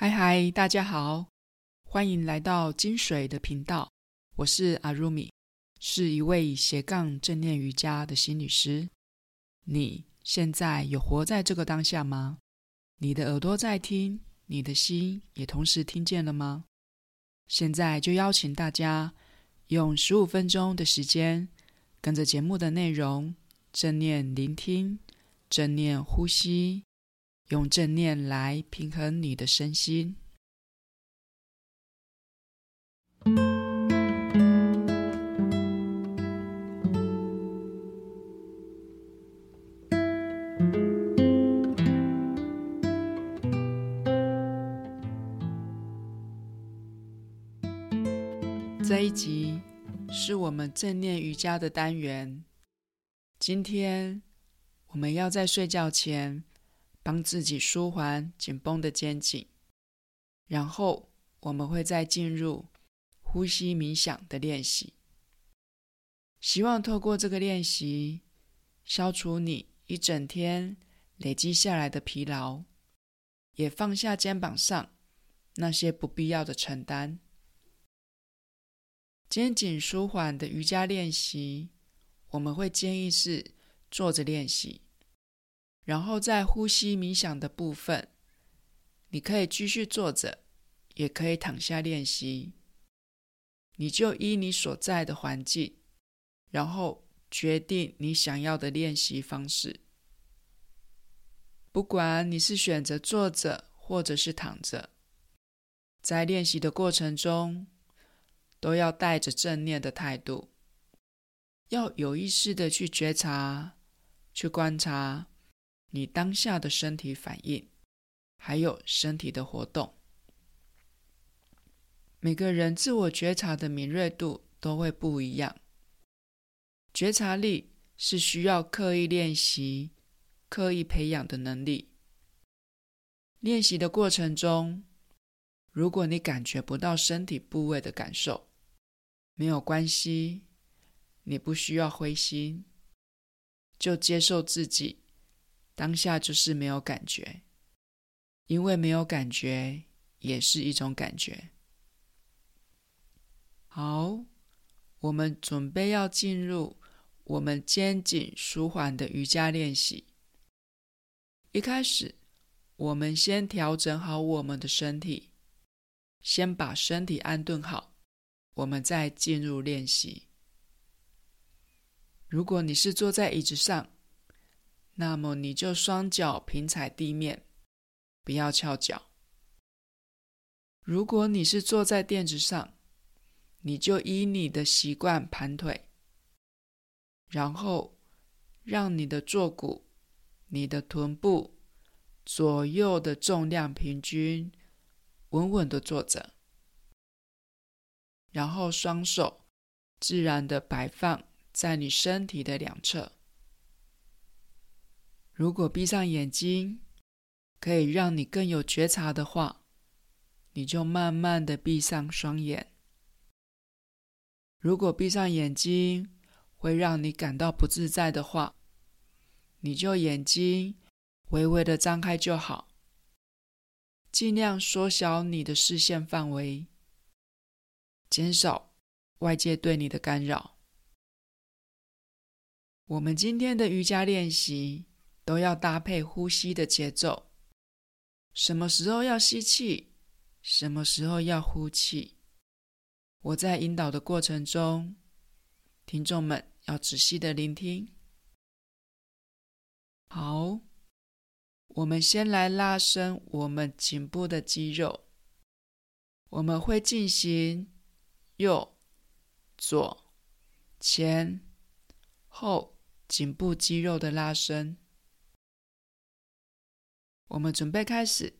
嗨嗨，大家好，欢迎来到金水的频道。我是阿如米，是一位斜杠正念瑜伽的心理师。你现在有活在这个当下吗？你的耳朵在听，你的心也同时听见了吗？现在就邀请大家用十五分钟的时间，跟着节目的内容，正念聆听，正念呼吸。用正念来平衡你的身心。这一集是我们正念瑜伽的单元。今天我们要在睡觉前。帮自己舒缓紧绷的肩颈，然后我们会再进入呼吸冥想的练习。希望透过这个练习，消除你一整天累积下来的疲劳，也放下肩膀上那些不必要的承担。肩颈舒缓的瑜伽练习，我们会建议是坐着练习。然后在呼吸冥想的部分，你可以继续坐着，也可以躺下练习。你就依你所在的环境，然后决定你想要的练习方式。不管你是选择坐着或者是躺着，在练习的过程中，都要带着正念的态度，要有意识的去觉察、去观察。你当下的身体反应，还有身体的活动，每个人自我觉察的敏锐度都会不一样。觉察力是需要刻意练习、刻意培养的能力。练习的过程中，如果你感觉不到身体部位的感受，没有关系，你不需要灰心，就接受自己。当下就是没有感觉，因为没有感觉也是一种感觉。好，我们准备要进入我们肩颈舒缓的瑜伽练习。一开始，我们先调整好我们的身体，先把身体安顿好，我们再进入练习。如果你是坐在椅子上，那么你就双脚平踩地面，不要翘脚。如果你是坐在垫子上，你就依你的习惯盘腿，然后让你的坐骨、你的臀部左右的重量平均，稳稳的坐着，然后双手自然的摆放在你身体的两侧。如果闭上眼睛可以让你更有觉察的话，你就慢慢的闭上双眼。如果闭上眼睛会让你感到不自在的话，你就眼睛微微的张开就好，尽量缩小你的视线范围，减少外界对你的干扰。我们今天的瑜伽练习。都要搭配呼吸的节奏，什么时候要吸气，什么时候要呼气。我在引导的过程中，听众们要仔细的聆听。好，我们先来拉伸我们颈部的肌肉，我们会进行右、左、前、后颈部肌肉的拉伸。我们准备开始。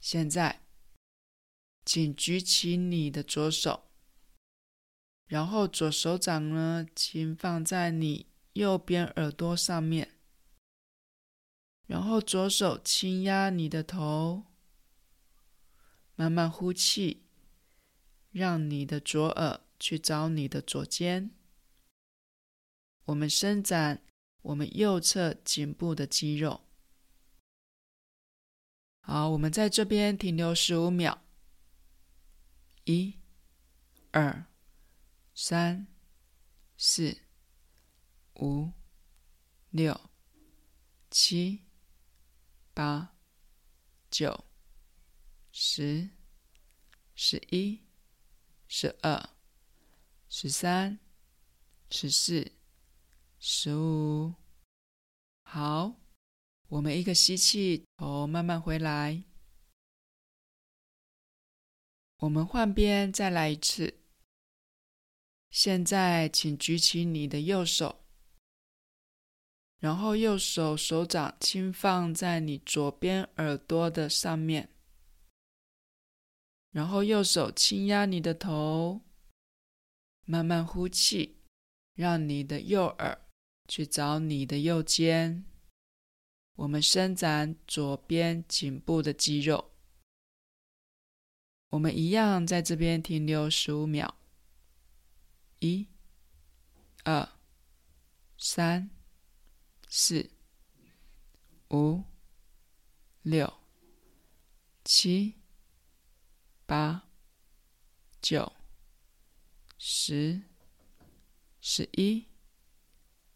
现在，请举起你的左手，然后左手掌呢，请放在你右边耳朵上面，然后左手轻压你的头，慢慢呼气，让你的左耳去找你的左肩。我们伸展我们右侧颈部的肌肉。好，我们在这边停留十五秒。一、二、三、四、五、六、七、八、九、十、十一、十二、十三、十四、十五。好。我们一个吸气，头慢慢回来。我们换边，再来一次。现在，请举起你的右手，然后右手手掌轻放在你左边耳朵的上面，然后右手轻压你的头，慢慢呼气，让你的右耳去找你的右肩。我们伸展左边颈部的肌肉。我们一样在这边停留十五秒。一、二、三、四、五、六、七、八、九、十、十一、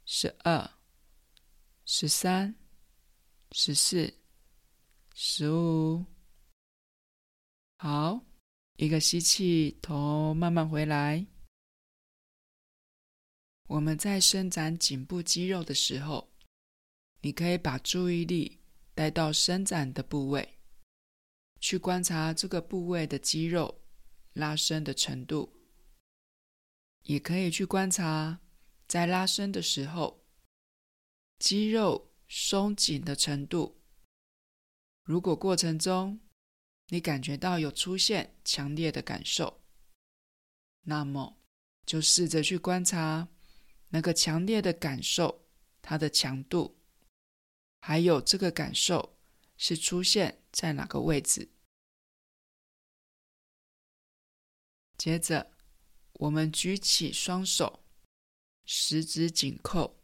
十二、十三。十四、十五，好，一个吸气，头慢慢回来。我们在伸展颈部肌肉的时候，你可以把注意力带到伸展的部位，去观察这个部位的肌肉拉伸的程度，也可以去观察在拉伸的时候，肌肉。松紧的程度，如果过程中你感觉到有出现强烈的感受，那么就试着去观察那个强烈的感受，它的强度，还有这个感受是出现在哪个位置。接着，我们举起双手，十指紧扣。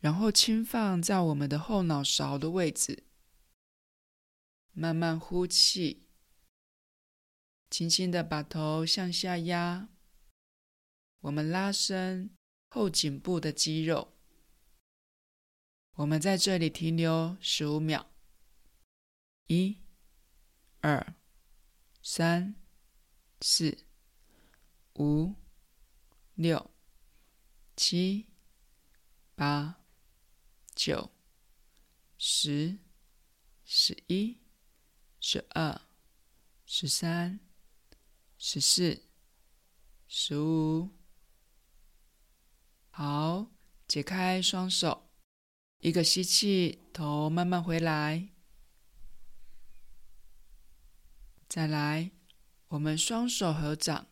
然后轻放在我们的后脑勺的位置，慢慢呼气，轻轻的把头向下压。我们拉伸后颈部的肌肉。我们在这里停留十五秒。一、二、三、四、五、六、七、八。九、十、十一、十二、十三、十四、十五。好，解开双手，一个吸气，头慢慢回来。再来，我们双手合掌，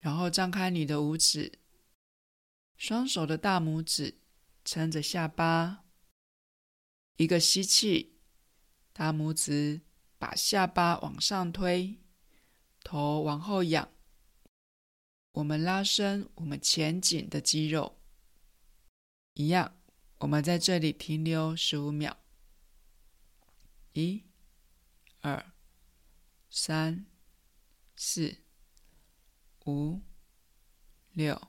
然后张开你的五指，双手的大拇指。撑着下巴，一个吸气，大拇指把下巴往上推，头往后仰。我们拉伸我们前颈的肌肉，一样。我们在这里停留十五秒。一、二、三、四、五、六、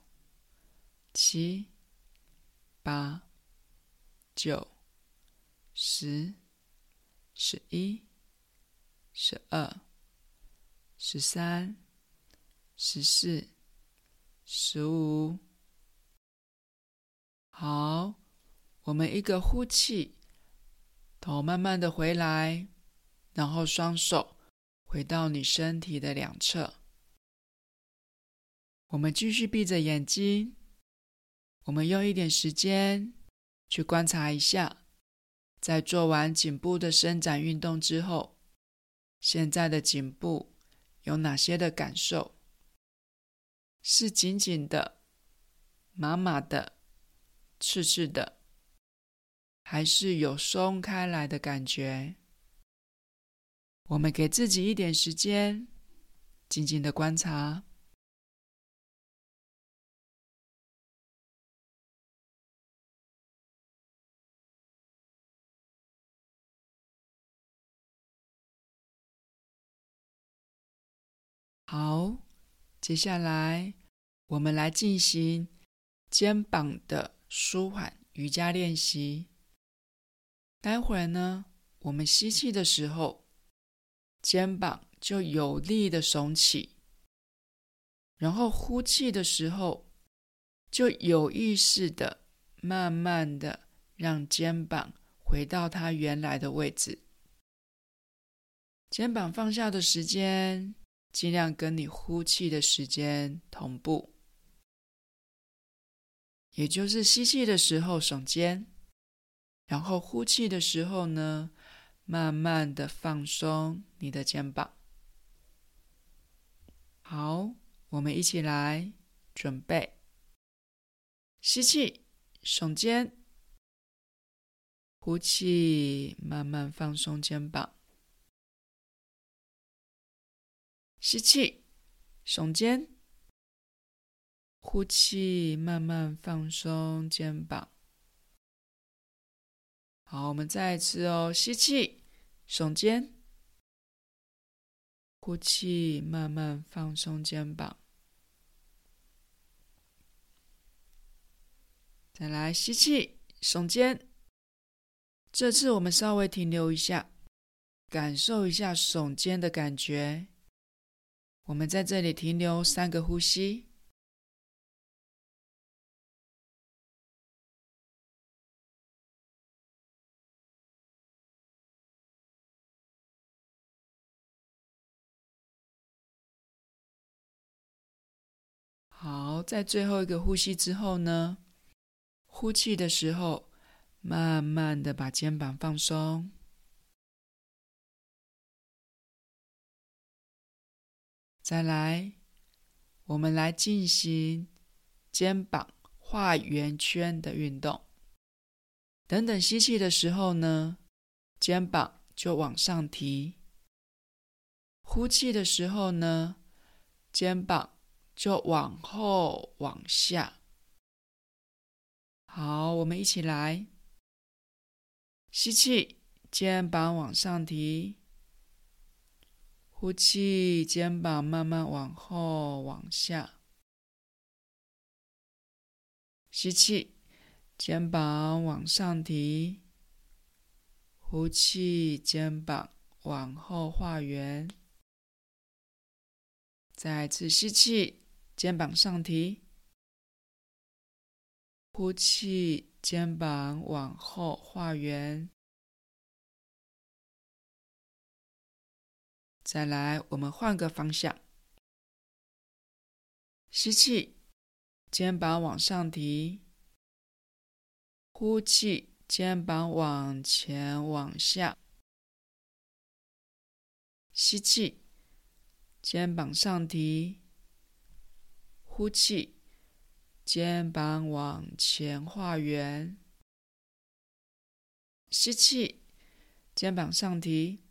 七。八、九、十、十一、十二、十三、十四、十五。好，我们一个呼气，头慢慢的回来，然后双手回到你身体的两侧。我们继续闭着眼睛。我们用一点时间去观察一下，在做完颈部的伸展运动之后，现在的颈部有哪些的感受？是紧紧的、麻麻的、刺刺的，还是有松开来的感觉？我们给自己一点时间，静静的观察。好，接下来我们来进行肩膀的舒缓瑜伽练习。待会儿呢，我们吸气的时候，肩膀就有力的耸起，然后呼气的时候，就有意识的慢慢的让肩膀回到它原来的位置。肩膀放下的时间，尽量跟你呼气的时间同步，也就是吸气的时候耸肩。然后呼气的时候呢，慢慢的放松你的肩膀。好，我们一起来准备。吸气，耸肩；呼气，慢慢放松肩膀。吸气，耸肩；呼气，慢慢放松肩膀。好，我们再一次哦，吸气，耸肩；呼气，慢慢放松肩膀。再来，吸气，耸肩。这次我们稍微停留一下，感受一下耸肩的感觉。我们在这里停留三个呼吸。好，在最后一个呼吸之后呢，呼气的时候，慢慢的把肩膀放松。再来，我们来进行肩膀画圆圈的运动。等等吸气的时候呢，肩膀就往上提；呼气的时候呢，肩膀。就往后往下，好，我们一起来。吸气，肩膀往上提；呼气，肩膀慢慢往后往下。吸气，肩膀往上提；呼气，肩膀往后画圆。再次吸气。肩膀上提，呼气，肩膀往后画圆。再来，我们换个方向。吸气，肩膀往上提，呼气，肩膀往前往下。吸气，肩膀上提。呼气，肩膀往前画圆。吸气，肩膀上提。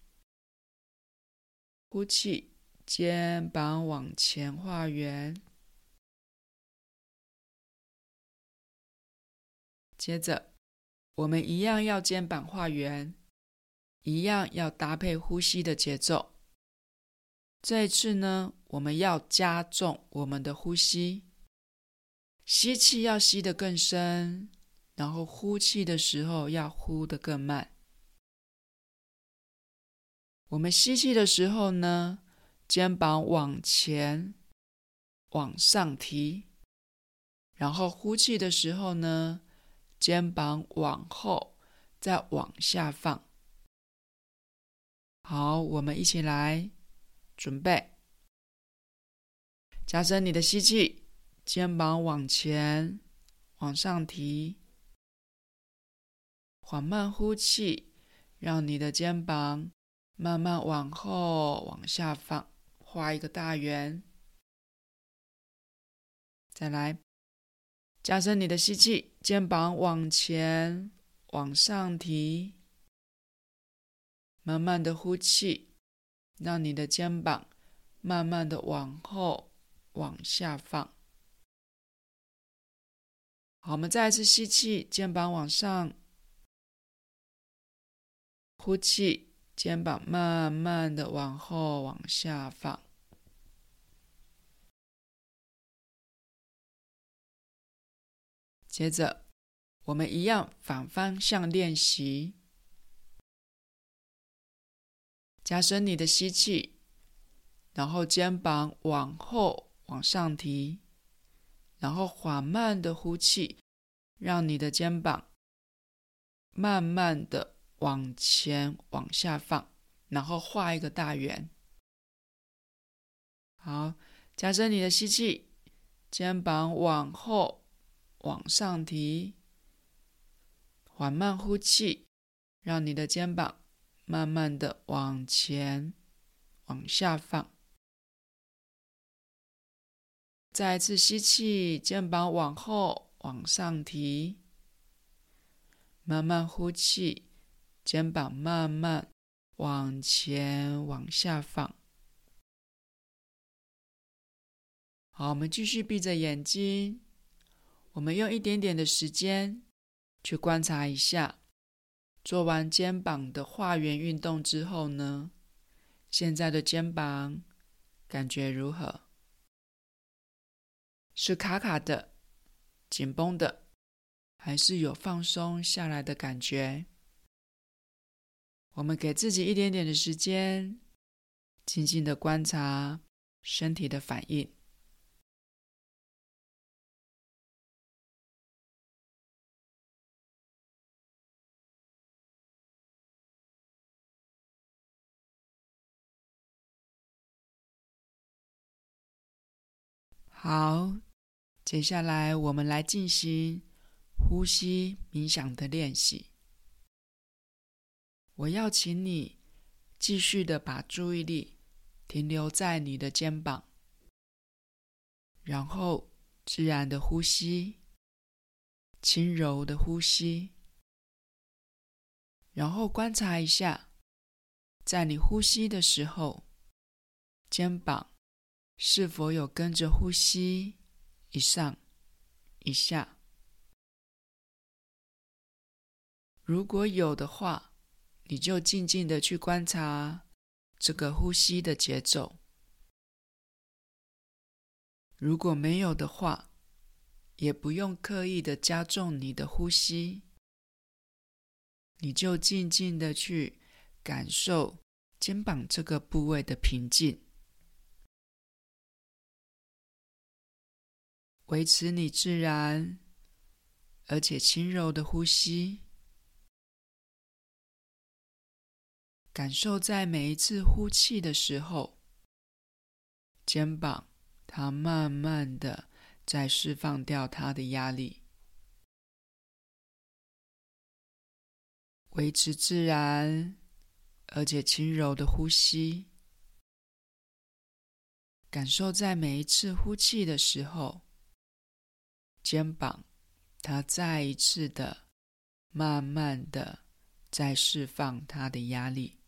呼气，肩膀往前画圆。接着，我们一样要肩膀画圆，一样要搭配呼吸的节奏。这一次呢，我们要加重我们的呼吸，吸气要吸得更深，然后呼气的时候要呼得更慢。我们吸气的时候呢，肩膀往前往上提，然后呼气的时候呢，肩膀往后再往下放。好，我们一起来。准备，加深你的吸气，肩膀往前往上提，缓慢呼气，让你的肩膀慢慢往后往下放，画一个大圆。再来，加深你的吸气，肩膀往前往上提，慢慢的呼气。让你的肩膀慢慢的往后往下放。好，我们再一次吸气，肩膀往上；呼气，肩膀慢慢的往后往下放。接着我们一样反方向练习。加深你的吸气然后肩膀往后往上提然后缓慢的呼气让你的肩膀慢慢的往前往下放，然后画一个大圆。好，加深你的吸气，肩膀往后往上提，缓慢呼气，让你的肩膀慢慢的往前往下放。再一次吸气，肩膀往后往上提，慢慢呼气，肩膀慢慢往前往下放。好，我们继续闭着眼睛。我们用一点点的时间去观察一下，做完肩膀的画圆运动之后呢，现在的肩膀感觉如何？是卡卡的、紧绷的，还是有放松下来的感觉？我们给自己一点点的时间，静静的观察身体的反应。好，接下来我们来进行呼吸冥想的练习。我要请你继续的把注意力停留在你的肩膀，然后自然的呼吸，轻柔的呼吸，然后观察一下，在你呼吸的时候，肩膀。是否有跟着呼吸一上一下？如果有的话，你就静静的去观察这个呼吸的节奏；如果没有的话，也不用刻意的加重你的呼吸，你就静静的去感受肩膀这个部位的平静。维持你自然而且轻柔的呼吸，感受在每一次呼气的时候，肩膀它慢慢的在释放掉它的压力，维持自然而且轻柔的呼吸，感受在每一次呼气的时候。肩膀，它再一次的、慢慢的在释放它的压力。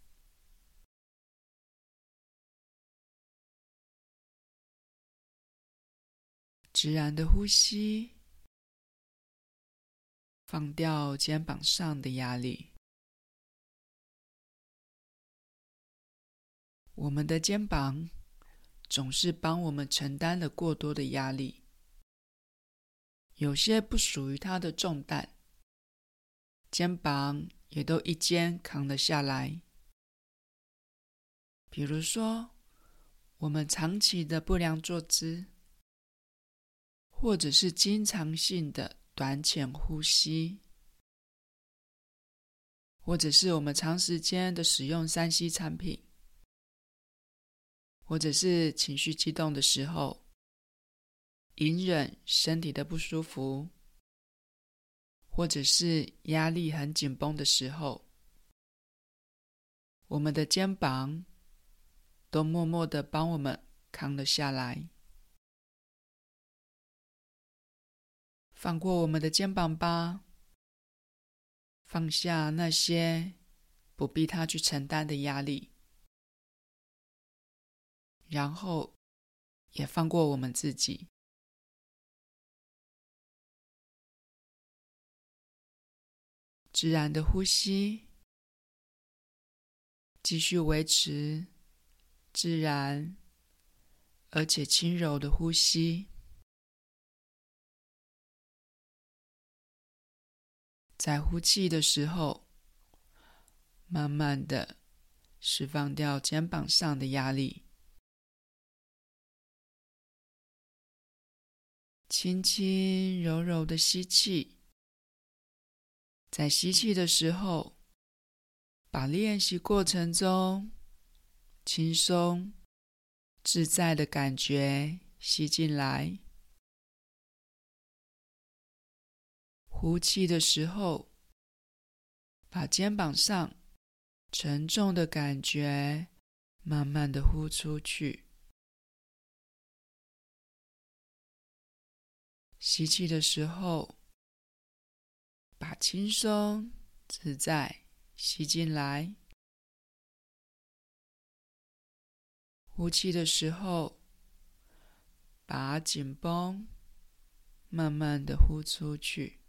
自然的呼吸，放掉肩膀上的压力。我们的肩膀总是帮我们承担了过多的压力。有些不属于它的重担，肩膀也都一肩扛了下来。比如说，我们长期的不良坐姿，或者是经常性的短浅呼吸，或者是我们长时间的使用三 C 产品，或者是情绪激动的时候。隐忍身体的不舒服，或者是压力很紧绷的时候，我们的肩膀都默默的帮我们扛了下来。放过我们的肩膀吧，放下那些不必他去承担的压力，然后也放过我们自己。自然的呼吸，继续维持自然而且轻柔的呼吸。在呼气的时候，慢慢的释放掉肩膀上的压力，轻轻柔柔的吸气。在吸气的时候，把练习过程中轻松自在的感觉吸进来。呼气的时候，把肩膀上沉重的感觉慢慢的呼出去。吸气的时候，把轻松自在吸进来，呼气的时候，把紧绷慢慢的呼出去。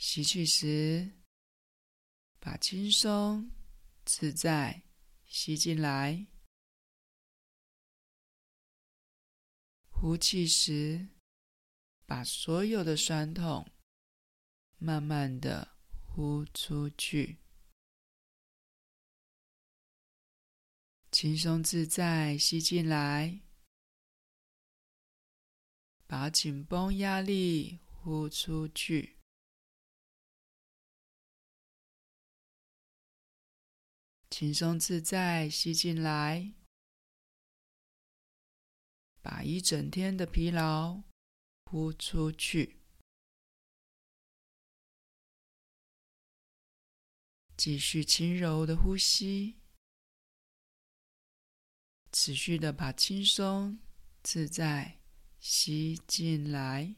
吸气时，把轻松自在吸进来，呼气时，把所有的酸痛慢慢的呼出去，轻松自在吸进来，把紧绷压力呼出去，轻松自在吸进来，把一整天的疲劳。呼出去，继续轻柔的呼吸，持续的把轻松自在吸进来。